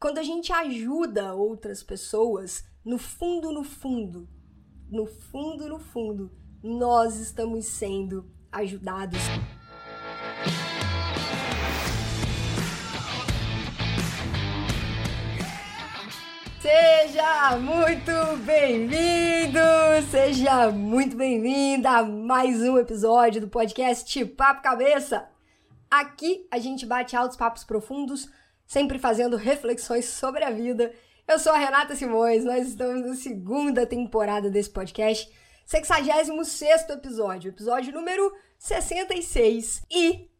quando a gente ajuda outras pessoas, no fundo, no fundo, no fundo, no fundo, nós estamos sendo ajudados. Seja muito bem-vindo, seja muito bem-vinda a mais um episódio do podcast Papo Cabeça. Aqui a gente bate altos papos profundos, sempre fazendo reflexões sobre a vida. Eu sou a Renata Simões, nós estamos na segunda temporada desse podcast, 66 episódio, episódio número 66 e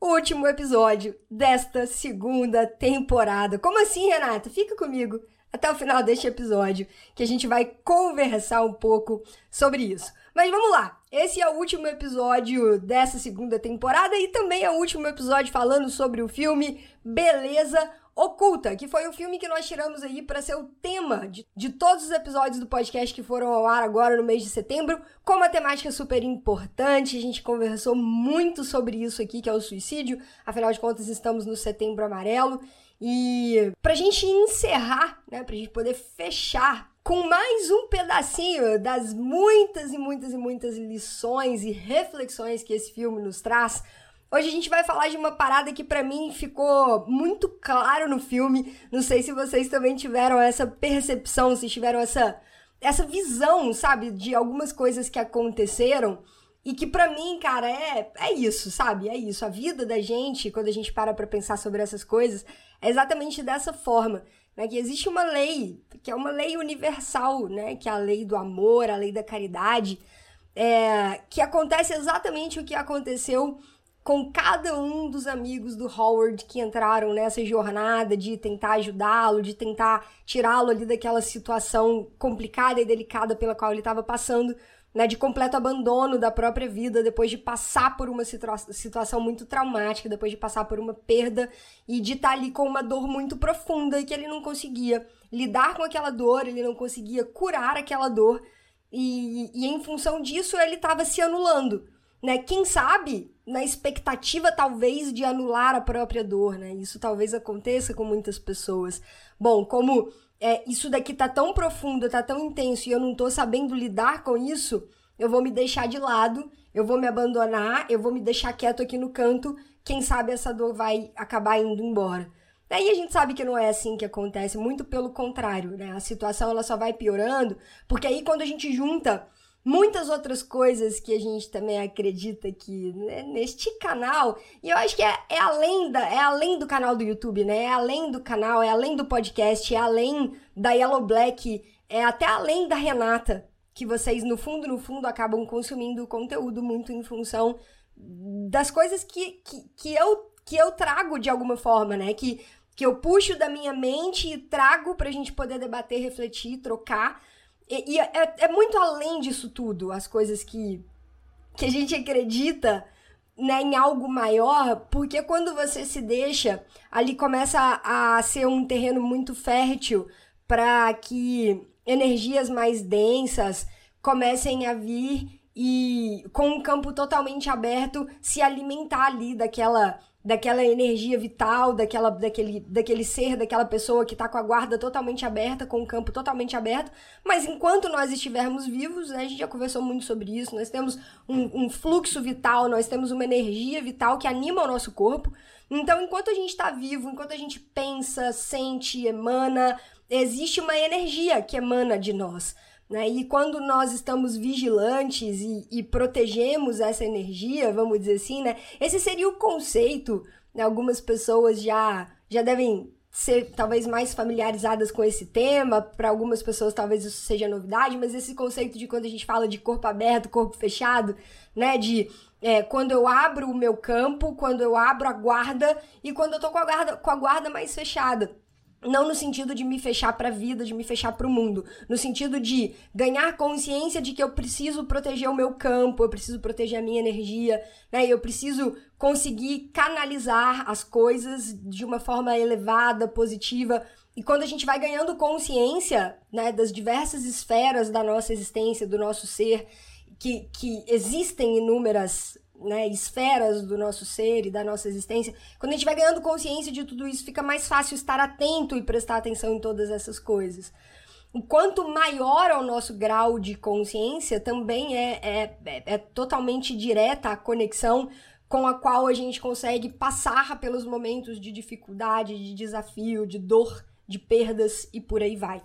último episódio desta segunda temporada. Como assim, Renata? Fica comigo até o final deste episódio, que a gente vai conversar um pouco sobre isso. Mas vamos lá! Esse é o último episódio dessa segunda temporada e também é o último episódio falando sobre o filme Beleza Oculta, que foi o filme que nós tiramos aí para ser o tema de, de todos os episódios do podcast que foram ao ar agora no mês de setembro, com uma temática super importante. A gente conversou muito sobre isso aqui, que é o suicídio. Afinal de contas, estamos no setembro amarelo. E pra gente encerrar, né, pra gente poder fechar com mais um pedacinho das muitas e muitas e muitas lições e reflexões que esse filme nos traz, Hoje a gente vai falar de uma parada que para mim ficou muito claro no filme. Não sei se vocês também tiveram essa percepção, se tiveram essa essa visão, sabe, de algumas coisas que aconteceram e que para mim, cara, é é isso, sabe? É isso. A vida da gente, quando a gente para para pensar sobre essas coisas, é exatamente dessa forma, né? Que existe uma lei, que é uma lei universal, né? Que é a lei do amor, a lei da caridade, é, que acontece exatamente o que aconteceu com cada um dos amigos do Howard que entraram nessa jornada de tentar ajudá-lo, de tentar tirá-lo ali daquela situação complicada e delicada pela qual ele estava passando né, de completo abandono da própria vida, depois de passar por uma situa situação muito traumática, depois de passar por uma perda e de estar tá ali com uma dor muito profunda e que ele não conseguia lidar com aquela dor, ele não conseguia curar aquela dor e, e em função disso ele estava se anulando. Né? Quem sabe na expectativa talvez de anular a própria dor, né? Isso talvez aconteça com muitas pessoas. Bom, como é, isso daqui tá tão profundo, tá tão intenso e eu não tô sabendo lidar com isso, eu vou me deixar de lado, eu vou me abandonar, eu vou me deixar quieto aqui no canto, quem sabe essa dor vai acabar indo embora. Daí a gente sabe que não é assim que acontece, muito pelo contrário, né? A situação ela só vai piorando, porque aí quando a gente junta muitas outras coisas que a gente também acredita aqui né, neste canal. E eu acho que é, é, além da, é além do canal do YouTube, né? É além do canal, é além do podcast, é além da Yellow Black, é até além da Renata, que vocês, no fundo, no fundo, acabam consumindo conteúdo muito em função das coisas que, que, que, eu, que eu trago de alguma forma, né? Que, que eu puxo da minha mente e trago pra gente poder debater, refletir, trocar. E, e é, é, muito além disso tudo, as coisas que, que a gente acredita né, em algo maior, porque quando você se deixa, ali começa a, a ser um terreno muito fértil para que energias mais densas comecem a vir e com um campo totalmente aberto se alimentar ali daquela daquela energia vital, daquela, daquele, daquele ser, daquela pessoa que está com a guarda totalmente aberta, com o campo totalmente aberto. Mas enquanto nós estivermos vivos, né, a gente já conversou muito sobre isso, nós temos um, um fluxo vital, nós temos uma energia vital que anima o nosso corpo. Então, enquanto a gente está vivo, enquanto a gente pensa, sente, emana, existe uma energia que emana de nós. Né? E quando nós estamos vigilantes e, e, protegemos essa energia, vamos dizer assim, né? Esse seria o conceito. Né? Algumas pessoas já, já devem ser talvez mais familiarizadas com esse tema. Para algumas pessoas talvez isso seja novidade, mas esse conceito de quando a gente fala de corpo aberto, corpo fechado, né? De é, quando eu abro o meu campo, quando eu abro a guarda e quando eu tô com a guarda, com a guarda mais fechada. Não no sentido de me fechar para a vida, de me fechar para o mundo, no sentido de ganhar consciência de que eu preciso proteger o meu campo, eu preciso proteger a minha energia, né? Eu preciso conseguir canalizar as coisas de uma forma elevada, positiva. E quando a gente vai ganhando consciência, né, das diversas esferas da nossa existência, do nosso ser, que, que existem inúmeras né, esferas do nosso ser e da nossa existência, quando a gente vai ganhando consciência de tudo isso, fica mais fácil estar atento e prestar atenção em todas essas coisas. O quanto maior é o nosso grau de consciência, também é, é, é, é totalmente direta a conexão com a qual a gente consegue passar pelos momentos de dificuldade, de desafio, de dor, de perdas e por aí vai.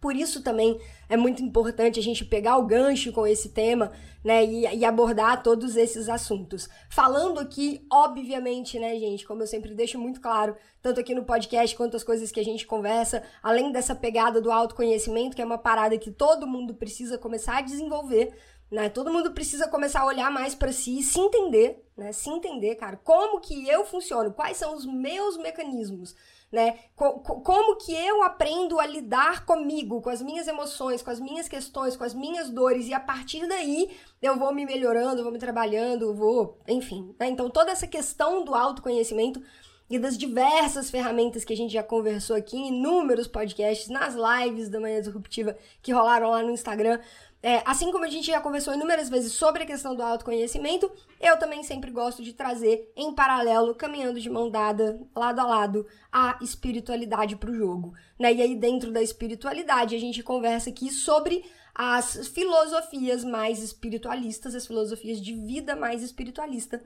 Por isso também é muito importante a gente pegar o gancho com esse tema, né, e, e, abordar todos esses assuntos. Falando aqui, obviamente, né, gente, como eu sempre deixo muito claro, tanto aqui no podcast quanto as coisas que a gente conversa, além dessa pegada do autoconhecimento, que é uma parada que todo mundo precisa começar a desenvolver, né? Todo mundo precisa começar a olhar mais para si e se entender, né? Se entender, cara, como que eu funciono, quais são os meus mecanismos, né? Co como que eu aprendo a lidar comigo, com as minhas emoções, com as minhas questões, com as minhas dores e a partir daí eu vou me melhorando, vou me trabalhando, vou, enfim, né? Então toda essa questão do autoconhecimento e das diversas ferramentas que a gente já conversou aqui em inúmeros podcasts, nas lives da Manhã Disruptiva que rolaram lá no Instagram, é, assim como a gente já conversou inúmeras vezes sobre a questão do autoconhecimento, eu também sempre gosto de trazer em paralelo, caminhando de mão dada, lado a lado, a espiritualidade para o jogo. Né? E aí, dentro da espiritualidade, a gente conversa aqui sobre as filosofias mais espiritualistas, as filosofias de vida mais espiritualista,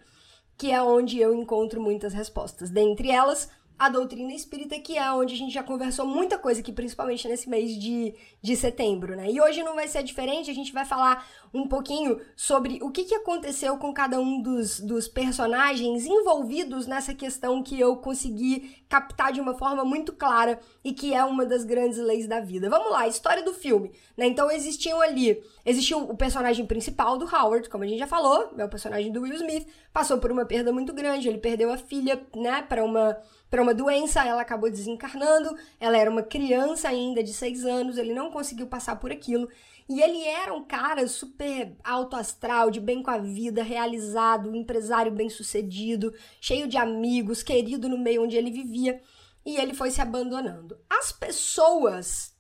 que é onde eu encontro muitas respostas. Dentre elas, a doutrina espírita, que é onde a gente já conversou muita coisa aqui, principalmente nesse mês de, de setembro, né? E hoje não vai ser diferente, a gente vai falar um pouquinho sobre o que, que aconteceu com cada um dos, dos personagens envolvidos nessa questão que eu consegui captar de uma forma muito clara e que é uma das grandes leis da vida. Vamos lá, história do filme, né? Então existiam ali, existiu o personagem principal do Howard, como a gente já falou, é o personagem do Will Smith, passou por uma perda muito grande, ele perdeu a filha, né, para uma para uma doença, ela acabou desencarnando, ela era uma criança ainda de seis anos, ele não conseguiu passar por aquilo. E ele era um cara super alto astral, de bem com a vida, realizado, um empresário bem sucedido, cheio de amigos, querido no meio onde ele vivia. E ele foi se abandonando. As pessoas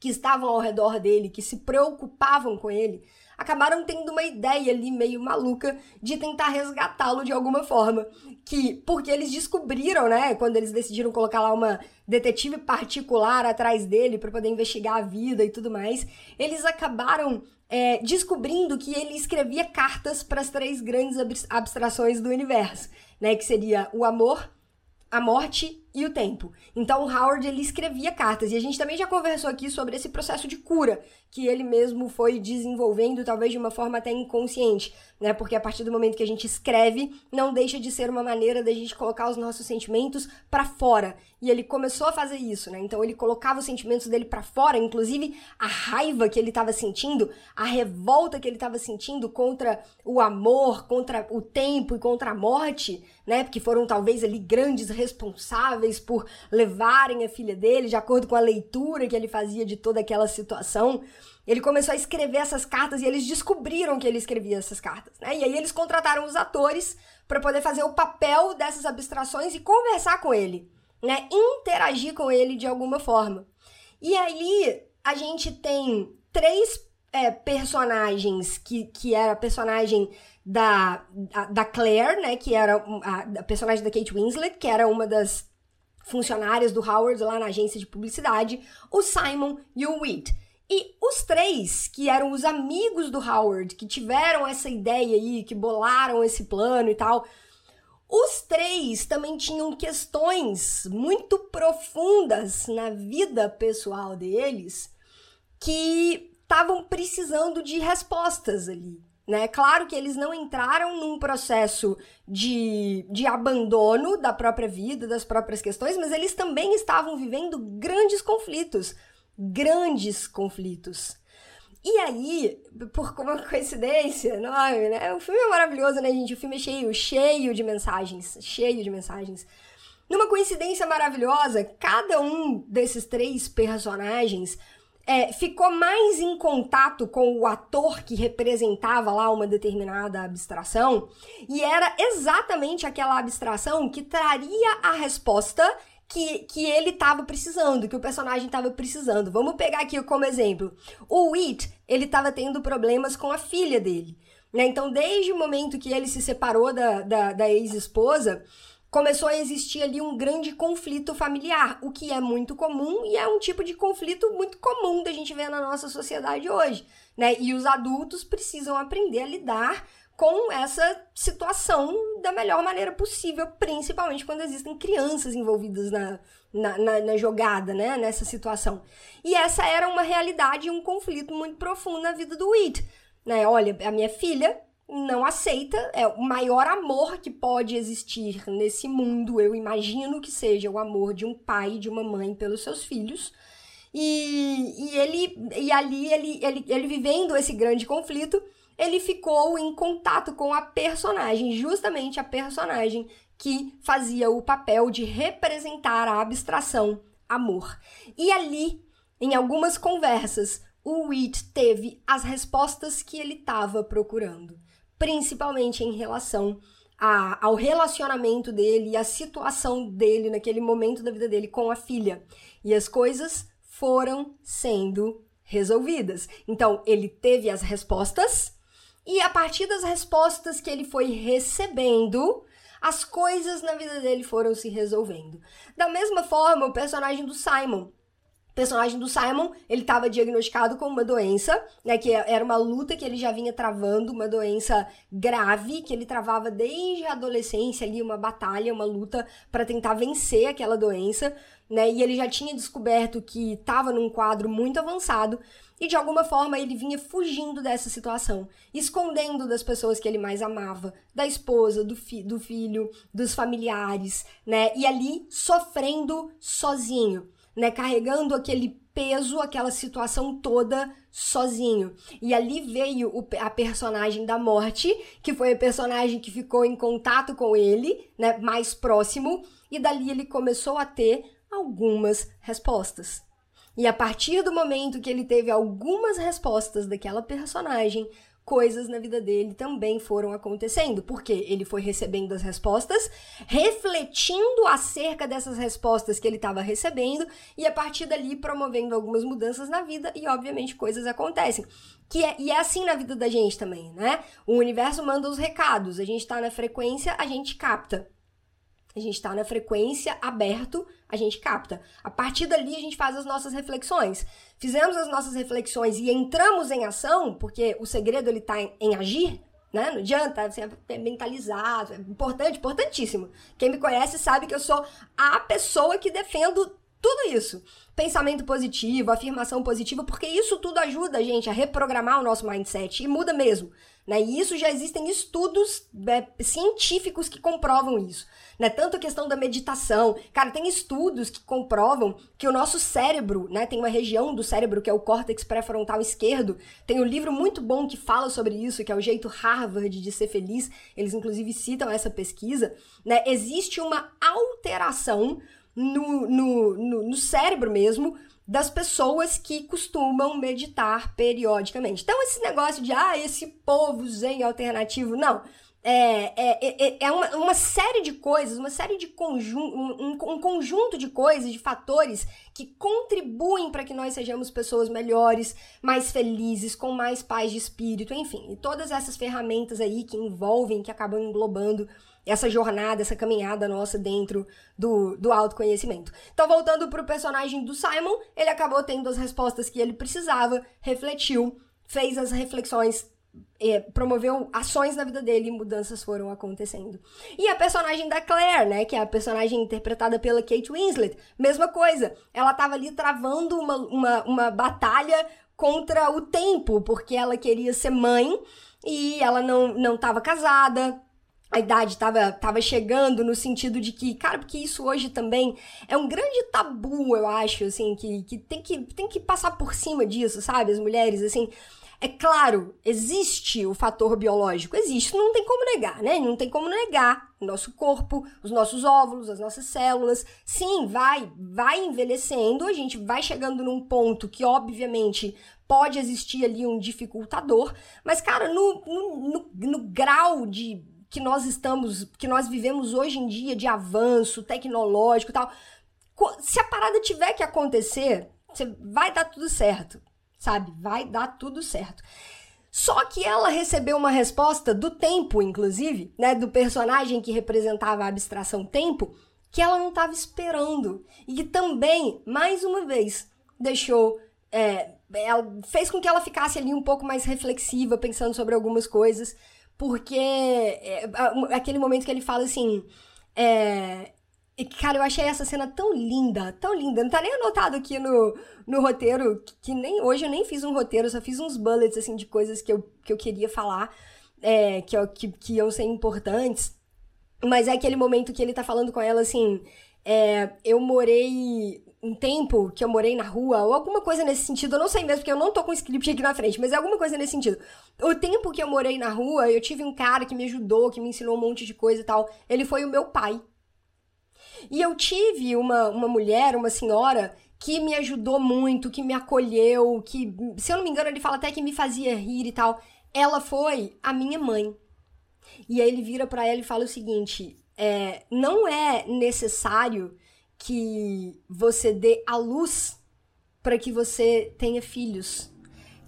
que estavam ao redor dele, que se preocupavam com ele, acabaram tendo uma ideia ali meio maluca de tentar resgatá-lo de alguma forma. Que, porque eles descobriram, né, quando eles decidiram colocar lá uma detetive particular atrás dele para poder investigar a vida e tudo mais, eles acabaram é, descobrindo que ele escrevia cartas para as três grandes abstrações do universo, né, que seria o amor, a morte e o tempo. Então, o Howard ele escrevia cartas e a gente também já conversou aqui sobre esse processo de cura que ele mesmo foi desenvolvendo, talvez de uma forma até inconsciente, né? Porque a partir do momento que a gente escreve, não deixa de ser uma maneira da gente colocar os nossos sentimentos para fora. E ele começou a fazer isso, né? Então ele colocava os sentimentos dele para fora, inclusive a raiva que ele estava sentindo, a revolta que ele estava sentindo contra o amor, contra o tempo e contra a morte, né? Porque foram talvez ali grandes responsáveis por levarem a filha dele, de acordo com a leitura que ele fazia de toda aquela situação. Ele começou a escrever essas cartas e eles descobriram que ele escrevia essas cartas, né? E aí eles contrataram os atores para poder fazer o papel dessas abstrações e conversar com ele, né? Interagir com ele de alguma forma. E aí a gente tem três é, personagens que, que era a personagem da, da Claire, né? Que era a, a personagem da Kate Winslet, que era uma das funcionárias do Howard lá na agência de publicidade, o Simon e o Wheat. E os três, que eram os amigos do Howard, que tiveram essa ideia aí, que bolaram esse plano e tal, os três também tinham questões muito profundas na vida pessoal deles que estavam precisando de respostas ali. Né? Claro que eles não entraram num processo de, de abandono da própria vida, das próprias questões, mas eles também estavam vivendo grandes conflitos grandes conflitos. E aí, por uma coincidência enorme, né? O filme é maravilhoso, né, gente? O filme é cheio, cheio de mensagens, cheio de mensagens. Numa coincidência maravilhosa, cada um desses três personagens é, ficou mais em contato com o ator que representava lá uma determinada abstração, e era exatamente aquela abstração que traria a resposta que, que ele tava precisando, que o personagem tava precisando. Vamos pegar aqui como exemplo. O Wheat, ele tava tendo problemas com a filha dele. Né? Então, desde o momento que ele se separou da, da, da ex-esposa, começou a existir ali um grande conflito familiar, o que é muito comum e é um tipo de conflito muito comum da gente ver na nossa sociedade hoje, né? E os adultos precisam aprender a lidar com essa situação da melhor maneira possível, principalmente quando existem crianças envolvidas na, na, na, na jogada, né? Nessa situação. E essa era uma realidade e um conflito muito profundo na vida do Whit. Né? Olha, a minha filha não aceita, é o maior amor que pode existir nesse mundo, eu imagino que seja o amor de um pai e de uma mãe pelos seus filhos. E, e ele e ali ele, ele, ele vivendo esse grande conflito, ele ficou em contato com a personagem, justamente a personagem que fazia o papel de representar a abstração amor. E ali, em algumas conversas, o Wheat teve as respostas que ele estava procurando principalmente em relação a, ao relacionamento dele e a situação dele naquele momento da vida dele com a filha. E as coisas foram sendo resolvidas. Então, ele teve as respostas, e a partir das respostas que ele foi recebendo, as coisas na vida dele foram se resolvendo. Da mesma forma, o personagem do Simon personagem do Simon, ele estava diagnosticado com uma doença, né, que era uma luta que ele já vinha travando, uma doença grave que ele travava desde a adolescência ali, uma batalha, uma luta para tentar vencer aquela doença, né? E ele já tinha descoberto que estava num quadro muito avançado e de alguma forma ele vinha fugindo dessa situação, escondendo das pessoas que ele mais amava, da esposa, do, fi do filho, dos familiares, né? E ali sofrendo sozinho né, carregando aquele peso, aquela situação toda sozinho. E ali veio o, a personagem da morte, que foi a personagem que ficou em contato com ele, né, mais próximo, e dali ele começou a ter algumas respostas. E a partir do momento que ele teve algumas respostas daquela personagem, coisas na vida dele também foram acontecendo, porque ele foi recebendo as respostas, refletindo acerca dessas respostas que ele estava recebendo e a partir dali promovendo algumas mudanças na vida e obviamente coisas acontecem. Que é, e é assim na vida da gente também, né? O universo manda os recados, a gente está na frequência, a gente capta. A gente está na frequência aberto, a gente capta. A partir dali a gente faz as nossas reflexões fizemos as nossas reflexões e entramos em ação, porque o segredo ele tá em, em agir, né? Não adianta você é é importante, importantíssimo. Quem me conhece sabe que eu sou a pessoa que defendo tudo isso. Pensamento positivo, afirmação positiva, porque isso tudo ajuda a gente a reprogramar o nosso mindset e muda mesmo. Né? E isso já existem estudos é, científicos que comprovam isso. Né? Tanto a questão da meditação. Cara, tem estudos que comprovam que o nosso cérebro, né? Tem uma região do cérebro que é o córtex pré-frontal esquerdo. Tem um livro muito bom que fala sobre isso, que é o jeito Harvard de ser feliz. Eles, inclusive, citam essa pesquisa. Né? Existe uma alteração no, no, no, no cérebro mesmo das pessoas que costumam meditar periodicamente. Então, esse negócio de, ah, esse povo zen alternativo, não. É, é, é, é uma, uma, série de coisas, uma série de conjunto, um, um, conjunto de coisas, de fatores que contribuem para que nós sejamos pessoas melhores, mais felizes, com mais paz de espírito, enfim, e todas essas ferramentas aí que envolvem, que acabam englobando essa jornada, essa caminhada nossa dentro do, do autoconhecimento. Então, voltando para o personagem do Simon, ele acabou tendo as respostas que ele precisava, refletiu, fez as reflexões é, promoveu ações na vida dele e mudanças foram acontecendo. E a personagem da Claire, né, que é a personagem interpretada pela Kate Winslet, mesma coisa. Ela estava ali travando uma, uma, uma batalha contra o tempo, porque ela queria ser mãe e ela não não estava casada, a idade estava tava chegando no sentido de que, cara, porque isso hoje também é um grande tabu, eu acho, assim, que, que, tem, que tem que passar por cima disso, sabe? As mulheres, assim. É claro, existe o fator biológico, existe, não tem como negar, né? Não tem como negar o nosso corpo, os nossos óvulos, as nossas células. Sim, vai, vai envelhecendo, a gente vai chegando num ponto que, obviamente, pode existir ali um dificultador, mas, cara, no, no, no, no grau de que nós estamos, que nós vivemos hoje em dia de avanço tecnológico e tal, se a parada tiver que acontecer, vai dar tudo certo, sabe? Vai dar tudo certo. Só que ela recebeu uma resposta do tempo, inclusive, né, do personagem que representava a abstração tempo, que ela não estava esperando e que também, mais uma vez, deixou é, ela fez com que ela ficasse ali um pouco mais reflexiva, pensando sobre algumas coisas, porque é, aquele momento que ele fala assim, é, Cara, eu achei essa cena tão linda, tão linda. Não tá nem anotado aqui no, no roteiro, que, que nem hoje eu nem fiz um roteiro, só fiz uns bullets, assim, de coisas que eu, que eu queria falar, é, que, que, que iam ser importantes. Mas é aquele momento que ele tá falando com ela, assim, é, eu morei um tempo que eu morei na rua, ou alguma coisa nesse sentido, eu não sei mesmo, porque eu não tô com o script aqui na frente, mas é alguma coisa nesse sentido. O tempo que eu morei na rua, eu tive um cara que me ajudou, que me ensinou um monte de coisa e tal. Ele foi o meu pai. E eu tive uma, uma mulher, uma senhora, que me ajudou muito, que me acolheu, que, se eu não me engano, ele fala até que me fazia rir e tal. Ela foi a minha mãe. E aí ele vira para ela e fala o seguinte: é, não é necessário que você dê a luz para que você tenha filhos.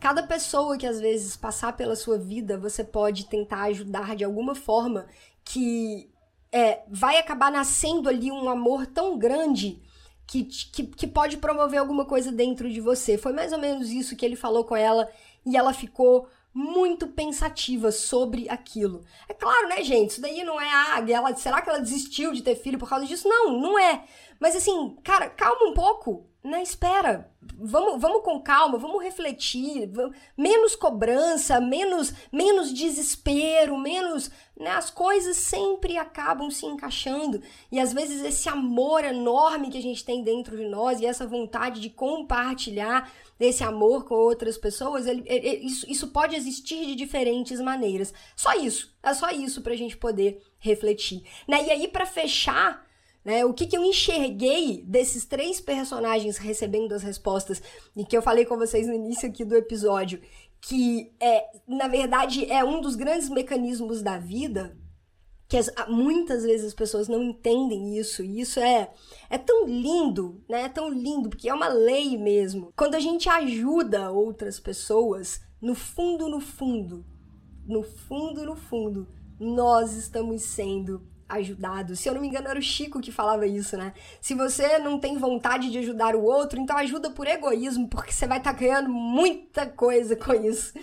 Cada pessoa que às vezes passar pela sua vida, você pode tentar ajudar de alguma forma que é, vai acabar nascendo ali um amor tão grande que, que, que pode promover alguma coisa dentro de você. Foi mais ou menos isso que ele falou com ela e ela ficou muito pensativa sobre aquilo. É claro, né, gente? Isso daí não é ah, ela, será que ela desistiu de ter filho por causa disso? Não, não é. Mas assim, cara, calma um pouco na espera. Vamos, vamos com calma, vamos refletir, vamos, menos cobrança, menos menos desespero, menos, né, as coisas sempre acabam se encaixando e às vezes esse amor enorme que a gente tem dentro de nós e essa vontade de compartilhar esse amor com outras pessoas, ele, ele, isso, isso pode existir de diferentes maneiras. Só isso, é só isso pra gente poder refletir. Né? E aí, para fechar né? O que, que eu enxerguei desses três personagens recebendo as respostas e que eu falei com vocês no início aqui do episódio, que é, na verdade, é um dos grandes mecanismos da vida, que as, muitas vezes as pessoas não entendem isso, e isso é, é tão lindo, né? É tão lindo, porque é uma lei mesmo. Quando a gente ajuda outras pessoas, no fundo, no fundo, no fundo, no fundo, nós estamos sendo ajudado. Se eu não me engano, era o Chico que falava isso, né? Se você não tem vontade de ajudar o outro, então ajuda por egoísmo, porque você vai estar tá ganhando muita coisa com isso,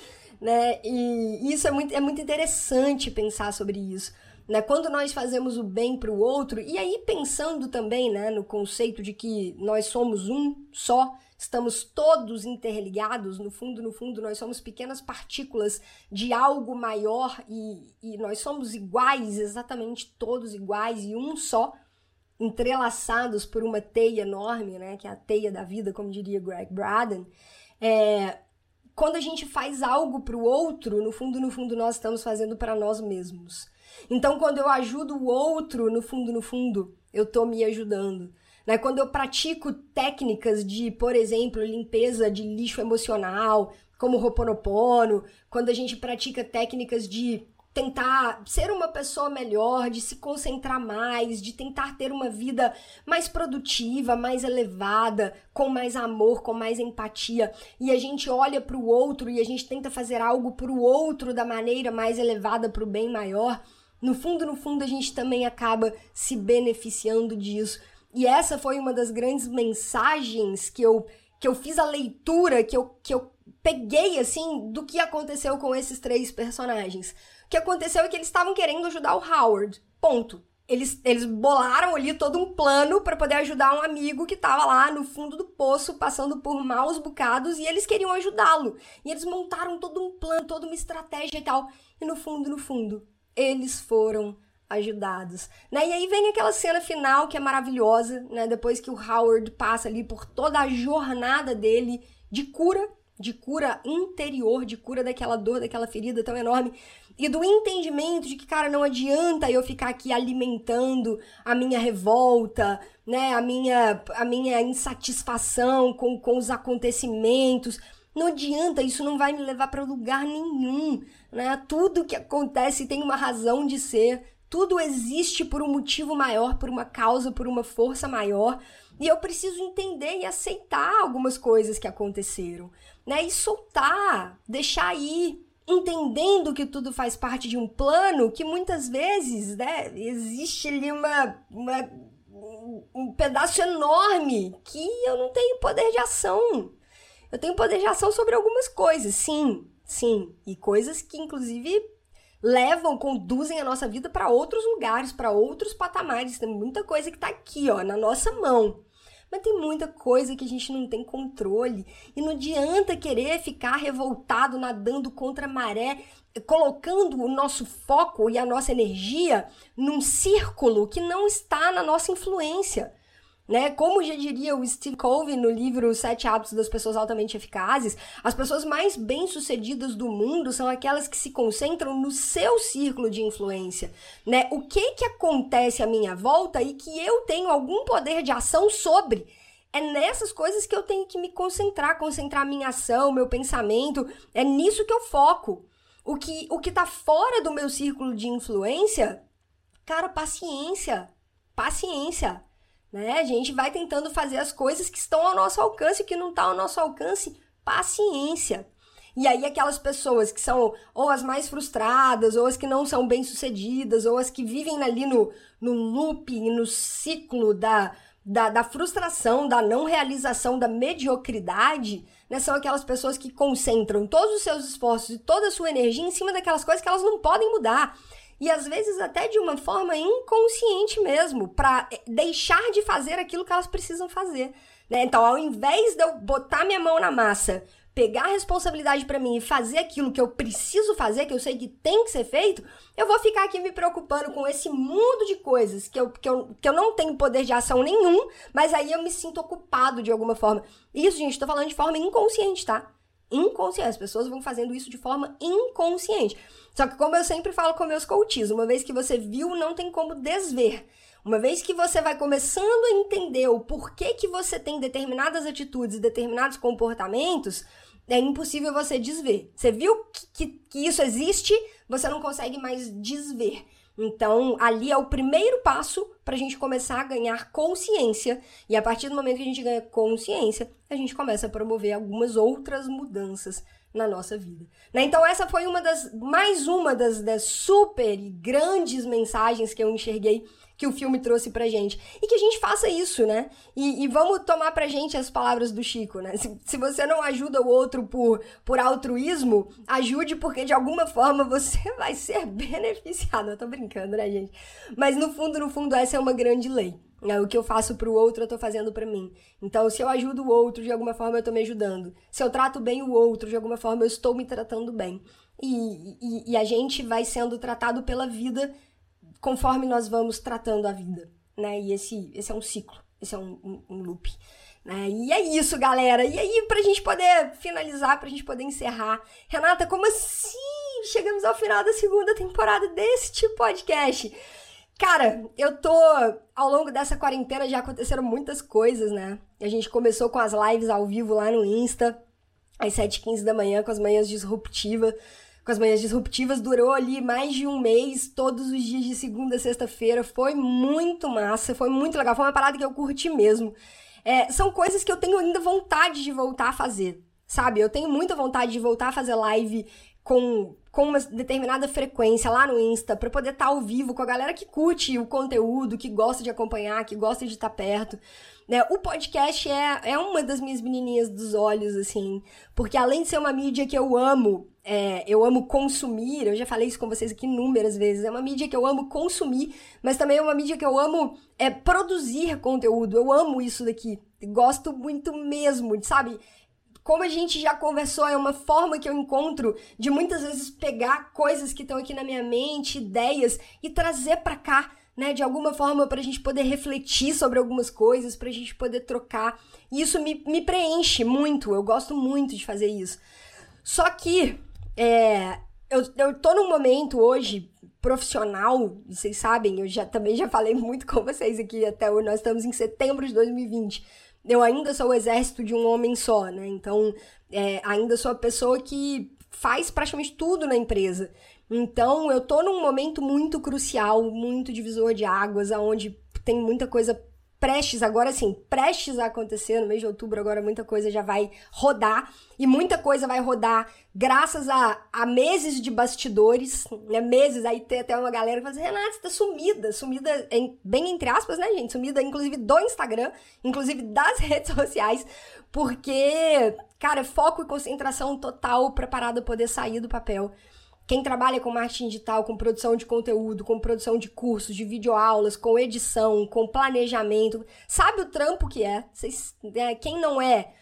né? E isso é muito, é muito interessante pensar sobre isso. Né? Quando nós fazemos o bem para o outro, e aí pensando também né, no conceito de que nós somos um só, estamos todos interligados, no fundo, no fundo, nós somos pequenas partículas de algo maior e, e nós somos iguais, exatamente todos iguais e um só, entrelaçados por uma teia enorme, né, que é a teia da vida, como diria Greg Braden. É, quando a gente faz algo para o outro, no fundo, no fundo, nós estamos fazendo para nós mesmos. Então, quando eu ajudo o outro, no fundo, no fundo, eu estou me ajudando. Né? Quando eu pratico técnicas de, por exemplo, limpeza de lixo emocional, como Ho'oponopono, quando a gente pratica técnicas de tentar ser uma pessoa melhor, de se concentrar mais, de tentar ter uma vida mais produtiva, mais elevada, com mais amor, com mais empatia, e a gente olha para o outro e a gente tenta fazer algo para o outro da maneira mais elevada, para o bem maior, no fundo, no fundo, a gente também acaba se beneficiando disso. E essa foi uma das grandes mensagens que eu, que eu fiz a leitura, que eu, que eu peguei, assim, do que aconteceu com esses três personagens. O que aconteceu é que eles estavam querendo ajudar o Howard. Ponto. Eles, eles bolaram ali todo um plano para poder ajudar um amigo que estava lá no fundo do poço, passando por maus bocados, e eles queriam ajudá-lo. E eles montaram todo um plano, toda uma estratégia e tal. E no fundo, no fundo, eles foram ajudados, né? E aí vem aquela cena final que é maravilhosa, né? Depois que o Howard passa ali por toda a jornada dele de cura, de cura interior, de cura daquela dor, daquela ferida tão enorme e do entendimento de que, cara, não adianta eu ficar aqui alimentando a minha revolta, né? A minha a minha insatisfação com, com os acontecimentos. Não adianta, isso não vai me levar para lugar nenhum, né? Tudo que acontece tem uma razão de ser, tudo existe por um motivo maior, por uma causa, por uma força maior. E eu preciso entender e aceitar algumas coisas que aconteceram, né? E soltar, deixar ir, entendendo que tudo faz parte de um plano, que muitas vezes, né, existe ali uma, uma um pedaço enorme que eu não tenho poder de ação. Eu tenho poder de ação sobre algumas coisas, sim, sim, e coisas que inclusive levam, conduzem a nossa vida para outros lugares, para outros patamares. Tem muita coisa que está aqui, ó, na nossa mão. Mas tem muita coisa que a gente não tem controle. E não adianta querer ficar revoltado, nadando contra a maré, colocando o nosso foco e a nossa energia num círculo que não está na nossa influência. Né? Como já diria o Steve Covey no livro Sete Hábitos das Pessoas Altamente Eficazes, as pessoas mais bem-sucedidas do mundo são aquelas que se concentram no seu círculo de influência, né? O que que acontece à minha volta e que eu tenho algum poder de ação sobre? É nessas coisas que eu tenho que me concentrar, concentrar minha ação, meu pensamento, é nisso que eu foco. O que o que tá fora do meu círculo de influência, cara, paciência. Paciência né? A gente vai tentando fazer as coisas que estão ao nosso alcance, que não está ao nosso alcance, paciência. E aí aquelas pessoas que são ou as mais frustradas, ou as que não são bem-sucedidas, ou as que vivem ali no, no loop, no ciclo da, da, da, frustração, da não realização, da mediocridade, né? São aquelas pessoas que concentram todos os seus esforços e toda a sua energia em cima daquelas coisas que elas não podem mudar e às vezes até de uma forma inconsciente mesmo, para eh, deixar de fazer aquilo que elas precisam fazer. Né? Então, ao invés de eu botar minha mão na massa, pegar a responsabilidade para mim e fazer aquilo que eu preciso fazer, que eu sei que tem que ser feito, eu vou ficar aqui me preocupando com esse mundo de coisas que eu, que eu, que eu não tenho poder de ação nenhum, mas aí eu me sinto ocupado de alguma forma. Isso, gente, tô falando de forma inconsciente, tá? Inconsciente. As pessoas vão fazendo isso de forma inconsciente. Só que, como eu sempre falo com meus coaches, uma vez que você viu, não tem como desver. Uma vez que você vai começando a entender o porquê que você tem determinadas atitudes, determinados comportamentos, é impossível você desver. Você viu que, que, que isso existe, você não consegue mais desver. Então, ali é o primeiro passo para a gente começar a ganhar consciência. E a partir do momento que a gente ganha consciência, a gente começa a promover algumas outras mudanças na nossa vida. Né? Então essa foi uma das mais uma das, das super e grandes mensagens que eu enxerguei que o filme trouxe pra gente. E que a gente faça isso, né? E, e vamos tomar pra gente as palavras do Chico, né? Se, se, você não ajuda o outro por, por altruísmo, ajude porque de alguma forma você vai ser beneficiado. Eu tô brincando, né, gente? Mas no fundo, no fundo, essa é uma grande lei. É, o que eu faço pro outro, eu tô fazendo para mim. Então, se eu ajudo o outro, de alguma forma eu tô me ajudando. Se eu trato bem o outro, de alguma forma eu estou me tratando bem. E, e, e a gente vai sendo tratado pela vida conforme nós vamos tratando a vida, né? E esse, esse é um ciclo, esse é um, um, um loop. Né? E é isso, galera. E aí, pra gente poder finalizar, pra gente poder encerrar. Renata, como assim? Chegamos ao final da segunda temporada desse tipo podcast. Cara, eu tô. Ao longo dessa quarentena já aconteceram muitas coisas, né? A gente começou com as lives ao vivo lá no Insta, às 7h15 da manhã, com as manhãs disruptivas. Com as manhãs disruptivas, durou ali mais de um mês, todos os dias de segunda a sexta-feira. Foi muito massa, foi muito legal. Foi uma parada que eu curti mesmo. É, são coisas que eu tenho ainda vontade de voltar a fazer, sabe? Eu tenho muita vontade de voltar a fazer live com, com uma determinada frequência lá no Insta, para poder estar tá ao vivo com a galera que curte o conteúdo, que gosta de acompanhar, que gosta de estar tá perto. Né? O podcast é, é uma das minhas menininhas dos olhos, assim, porque além de ser uma mídia que eu amo, é, eu amo consumir, eu já falei isso com vocês aqui inúmeras vezes, é uma mídia que eu amo consumir, mas também é uma mídia que eu amo é, produzir conteúdo, eu amo isso daqui, gosto muito mesmo, sabe? como a gente já conversou, é uma forma que eu encontro de muitas vezes pegar coisas que estão aqui na minha mente, ideias, e trazer para cá, né, de alguma forma para a gente poder refletir sobre algumas coisas, para a gente poder trocar. E isso me, me preenche muito, eu gosto muito de fazer isso. Só que é, eu, eu tô num momento hoje profissional, vocês sabem, eu já também já falei muito com vocês aqui até hoje, nós estamos em setembro de 2020 eu ainda sou o exército de um homem só, né? Então, é, ainda sou a pessoa que faz praticamente tudo na empresa. Então, eu tô num momento muito crucial, muito divisor de águas, aonde tem muita coisa prestes, agora sim, prestes a acontecer no mês de outubro, agora muita coisa já vai rodar e muita coisa vai rodar graças a, a meses de bastidores, né? Meses, aí tem até uma galera que fala assim, Renata, você tá sumida, sumida em, bem entre aspas, né, gente? Sumida, inclusive, do Instagram, inclusive das redes sociais, porque, cara, foco e concentração total pra parada poder sair do papel. Quem trabalha com marketing digital, com produção de conteúdo, com produção de cursos, de videoaulas, com edição, com planejamento, sabe o trampo que é. Vocês, né, quem não é,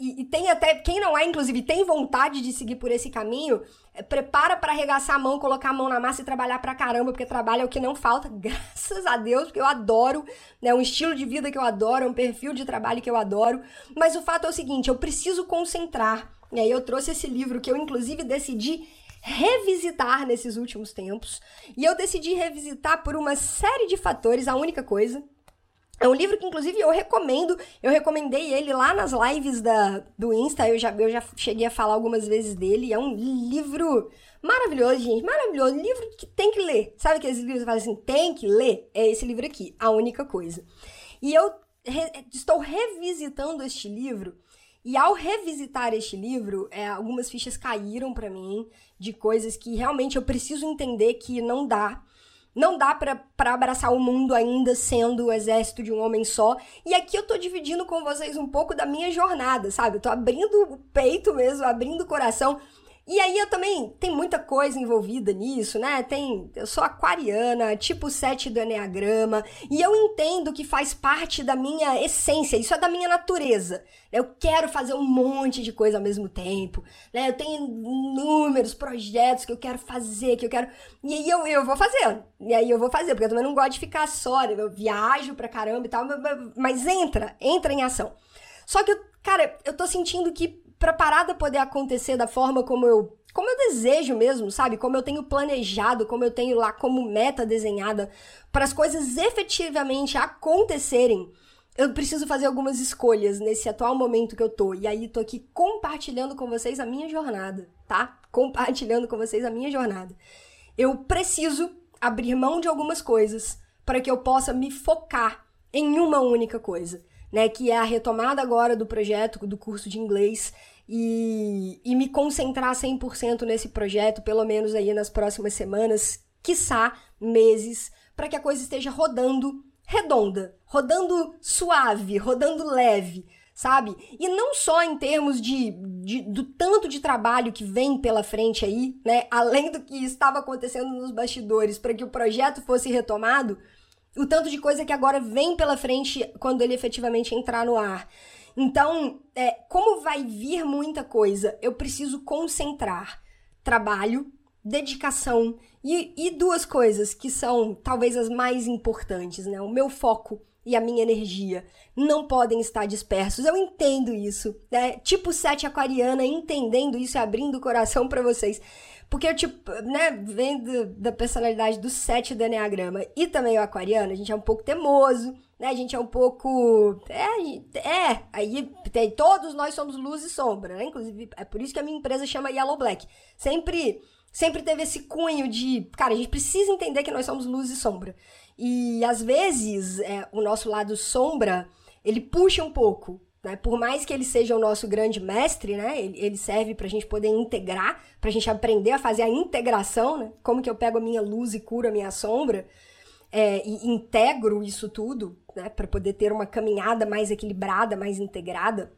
e, e, tem até, quem não é, inclusive, tem vontade de seguir por esse caminho, é, prepara para arregaçar a mão, colocar a mão na massa e trabalhar pra caramba, porque trabalho é o que não falta, graças a Deus, porque eu adoro, né, um estilo de vida que eu adoro, um perfil de trabalho que eu adoro. Mas o fato é o seguinte, eu preciso concentrar. E aí eu trouxe esse livro que eu, inclusive, decidi revisitar nesses últimos tempos. E eu decidi revisitar por uma série de fatores, a única coisa. É um livro que, inclusive, eu recomendo. Eu recomendei ele lá nas lives da, do Insta. Eu já, eu já cheguei a falar algumas vezes dele. É um livro maravilhoso, gente. Maravilhoso. Livro que tem que ler. Sabe aqueles livros que falam assim, tem que ler? É esse livro aqui, a única coisa. E eu re estou revisitando este livro e ao revisitar este livro, é, algumas fichas caíram para mim de coisas que realmente eu preciso entender que não dá. Não dá para abraçar o mundo ainda sendo o exército de um homem só. E aqui eu tô dividindo com vocês um pouco da minha jornada, sabe? Eu tô abrindo o peito mesmo, abrindo o coração e aí eu também tem muita coisa envolvida nisso, né? Tem, eu sou aquariana, tipo 7 do Enneagrama, e eu entendo que faz parte da minha essência, isso é da minha natureza. Eu quero fazer um monte de coisa ao mesmo tempo, né? Eu tenho inúmeros projetos que eu quero fazer, que eu quero. E aí eu, eu vou fazendo. E aí eu vou fazer, porque eu também não gosto de ficar só, né? eu viajo pra caramba e tal, mas entra, entra em ação. Só que, cara, eu tô sentindo que pra parada poder acontecer da forma como eu como eu desejo mesmo, sabe? Como eu tenho planejado, como eu tenho lá como meta desenhada, para as coisas efetivamente acontecerem, eu preciso fazer algumas escolhas nesse atual momento que eu tô. E aí tô aqui compartilhando com vocês a minha jornada, tá? Compartilhando com vocês a minha jornada. Eu preciso abrir mão de algumas coisas para que eu possa me focar em uma única coisa, né? Que é a retomada agora do projeto do curso de inglês e, e me concentrar 100% nesse projeto, pelo menos aí nas próximas semanas, quiçá meses, para que a coisa esteja rodando redonda, rodando suave, rodando leve, sabe? E não só em termos de, de, do tanto de trabalho que vem pela frente aí, né? Além do que estava acontecendo nos bastidores para que o projeto fosse retomado, o tanto de coisa que agora vem pela frente quando ele efetivamente entrar no ar. Então, é, como vai vir muita coisa, eu preciso concentrar trabalho, dedicação e, e duas coisas que são talvez as mais importantes, né? O meu foco e a minha energia não podem estar dispersos. Eu entendo isso, né? Tipo sete aquariana, entendendo isso e abrindo o coração para vocês. Porque eu, tipo, né, vem da personalidade do sete do Enneagrama e também o aquariano, a gente é um pouco teimoso, né? A gente é um pouco. É, é aí tem, todos nós somos luz e sombra, né? Inclusive, é por isso que a minha empresa chama Yellow Black. Sempre, sempre teve esse cunho de. Cara, a gente precisa entender que nós somos luz e sombra. E às vezes, é, o nosso lado sombra, ele puxa um pouco. Né? Por mais que ele seja o nosso grande mestre, né? Ele, ele serve para a gente poder integrar, para a gente aprender a fazer a integração, né? Como que eu pego a minha luz e curo a minha sombra é, e integro isso tudo, né, para poder ter uma caminhada mais equilibrada, mais integrada.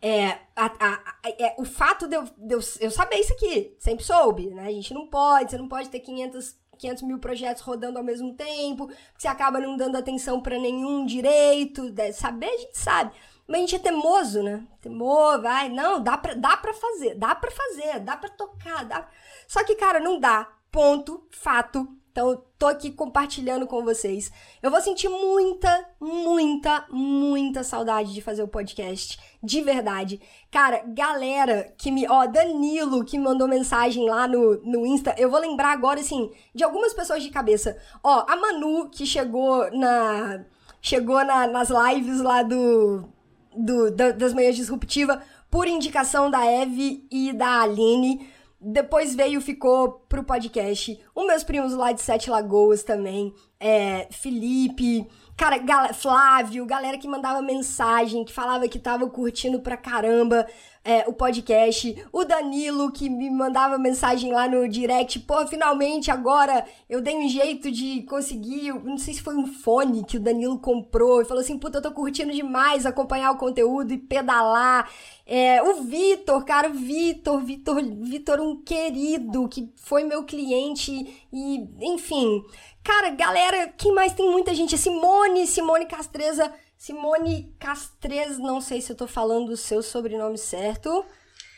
É, a, a, a, é, o fato de eu, de eu, eu, saber isso aqui, sempre soube, né? A gente não pode, você não pode ter 500, 500 mil projetos rodando ao mesmo tempo, você acaba não dando atenção para nenhum direito, né? saber a gente sabe. Mas a gente é teimoso, né? Teimoso, vai, não, dá pra, dá pra fazer, dá pra fazer, dá pra tocar, dá... Só que, cara, não dá, ponto, fato, então, tô aqui compartilhando com vocês. Eu vou sentir muita, muita, muita saudade de fazer o podcast. De verdade. Cara, galera que me. Ó, Danilo que me mandou mensagem lá no, no Insta. Eu vou lembrar agora, assim, de algumas pessoas de cabeça. Ó, a Manu, que chegou na. Chegou na, nas lives lá do. Do das manhãs disruptiva por indicação da Eve e da Aline. Depois veio, ficou pro podcast. Os meus primos lá de Sete Lagoas também. É, Felipe. Cara, gal Flávio, galera que mandava mensagem, que falava que tava curtindo pra caramba é, o podcast. O Danilo, que me mandava mensagem lá no direct. Pô, finalmente agora eu dei um jeito de conseguir. Não sei se foi um fone que o Danilo comprou. E falou assim: puta, eu tô curtindo demais acompanhar o conteúdo e pedalar. É, o Vitor, cara, o Vitor, Vitor, Vitor, um querido que foi meu cliente e, enfim. Cara, galera, quem mais tem muita gente? Simone, Simone Castreza Simone Castres, não sei se eu tô falando o seu sobrenome certo.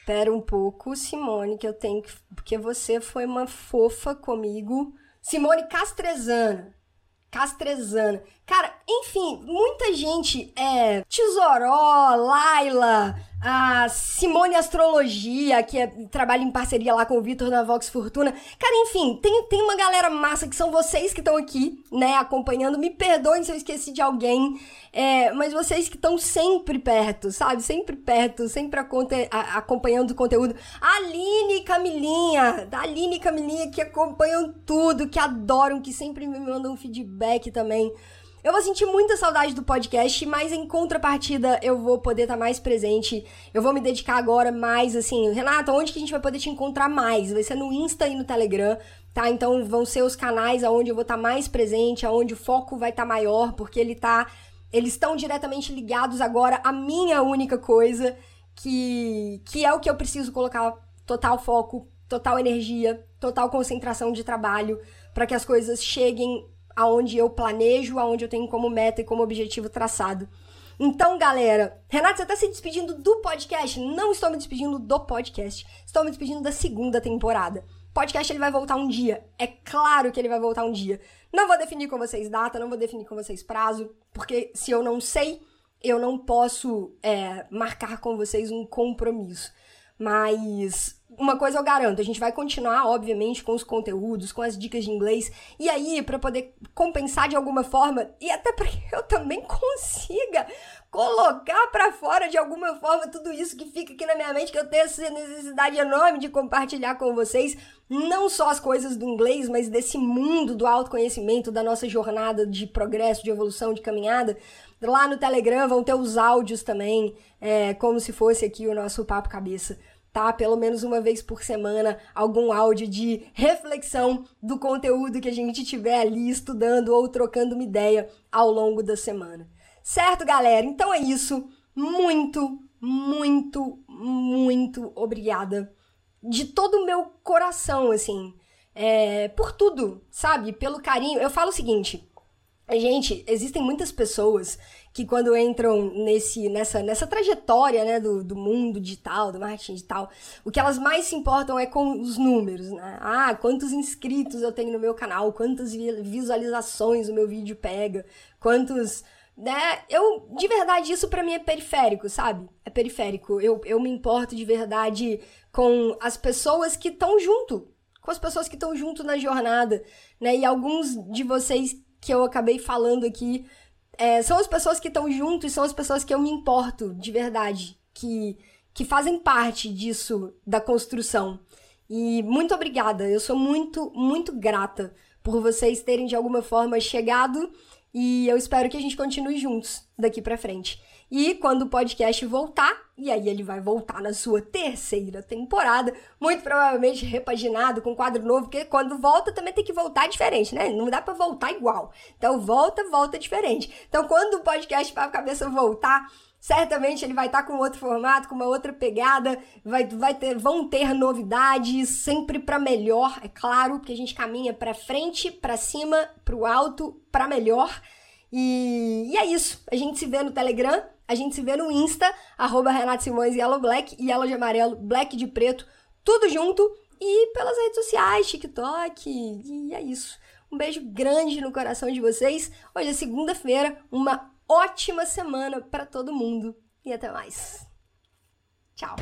Pera um pouco, Simone, que eu tenho que. Porque você foi uma fofa comigo. Simone Castrezana. Castrezana. Cara, enfim, muita gente é. Tesoró, Laila, a Simone Astrologia, que é, trabalha em parceria lá com o Vitor da Vox Fortuna. Cara, enfim, tem, tem uma galera massa que são vocês que estão aqui, né, acompanhando. Me perdoem se eu esqueci de alguém, é, mas vocês que estão sempre perto, sabe? Sempre perto, sempre a, acompanhando o conteúdo. Aline e Camilinha, da Aline e Camilinha que acompanham tudo, que adoram, que sempre me mandam feedback também. Eu vou sentir muita saudade do podcast, mas em contrapartida eu vou poder estar tá mais presente. Eu vou me dedicar agora mais, assim, Renata, onde que a gente vai poder te encontrar mais? Vai ser no Insta e no Telegram, tá? Então vão ser os canais aonde eu vou estar tá mais presente, aonde o foco vai estar tá maior, porque ele tá. Eles estão diretamente ligados agora à minha única coisa, que, que é o que eu preciso colocar total foco, total energia, total concentração de trabalho, para que as coisas cheguem aonde eu planejo, aonde eu tenho como meta e como objetivo traçado. Então, galera, Renata, você está se despedindo do podcast? Não estou me despedindo do podcast. Estou me despedindo da segunda temporada. Podcast ele vai voltar um dia. É claro que ele vai voltar um dia. Não vou definir com vocês data, não vou definir com vocês prazo, porque se eu não sei, eu não posso é, marcar com vocês um compromisso. Mas uma coisa eu garanto, a gente vai continuar, obviamente, com os conteúdos, com as dicas de inglês. E aí, para poder compensar de alguma forma, e até para que eu também consiga colocar para fora de alguma forma tudo isso que fica aqui na minha mente, que eu tenho essa necessidade enorme de compartilhar com vocês, não só as coisas do inglês, mas desse mundo do autoconhecimento, da nossa jornada de progresso, de evolução, de caminhada. Lá no Telegram vão ter os áudios também, é, como se fosse aqui o nosso papo cabeça tá? Pelo menos uma vez por semana, algum áudio de reflexão do conteúdo que a gente tiver ali estudando ou trocando uma ideia ao longo da semana. Certo, galera? Então é isso. Muito, muito, muito obrigada. De todo o meu coração, assim. É, por tudo, sabe? Pelo carinho. Eu falo o seguinte. Gente, existem muitas pessoas que quando entram nesse, nessa, nessa trajetória né, do, do mundo digital, do marketing digital, o que elas mais se importam é com os números, né? Ah, quantos inscritos eu tenho no meu canal, quantas visualizações o meu vídeo pega, quantos. Né? Eu, de verdade, isso para mim é periférico, sabe? É periférico. Eu, eu me importo de verdade com as pessoas que estão junto, com as pessoas que estão junto na jornada, né? E alguns de vocês que eu acabei falando aqui é, são as pessoas que estão junto e são as pessoas que eu me importo de verdade, que, que fazem parte disso, da construção. E muito obrigada, eu sou muito, muito grata por vocês terem de alguma forma chegado e eu espero que a gente continue juntos daqui para frente. E quando o podcast voltar, e aí ele vai voltar na sua terceira temporada, muito provavelmente repaginado com quadro novo, porque quando volta também tem que voltar diferente, né? Não dá para voltar igual. Então volta, volta diferente. Então quando o podcast a cabeça voltar, certamente ele vai estar tá com outro formato, com uma outra pegada, vai, vai ter, vão ter novidades, sempre para melhor, é claro, que a gente caminha para frente, para cima, para o alto, para melhor. E, e é isso. A gente se vê no Telegram a gente se vê no Insta, arroba Renato Simões Yellow Black, Yellow de amarelo, Black de preto, tudo junto. E pelas redes sociais, TikTok, e é isso. Um beijo grande no coração de vocês. Hoje é segunda-feira, uma ótima semana para todo mundo e até mais. Tchau.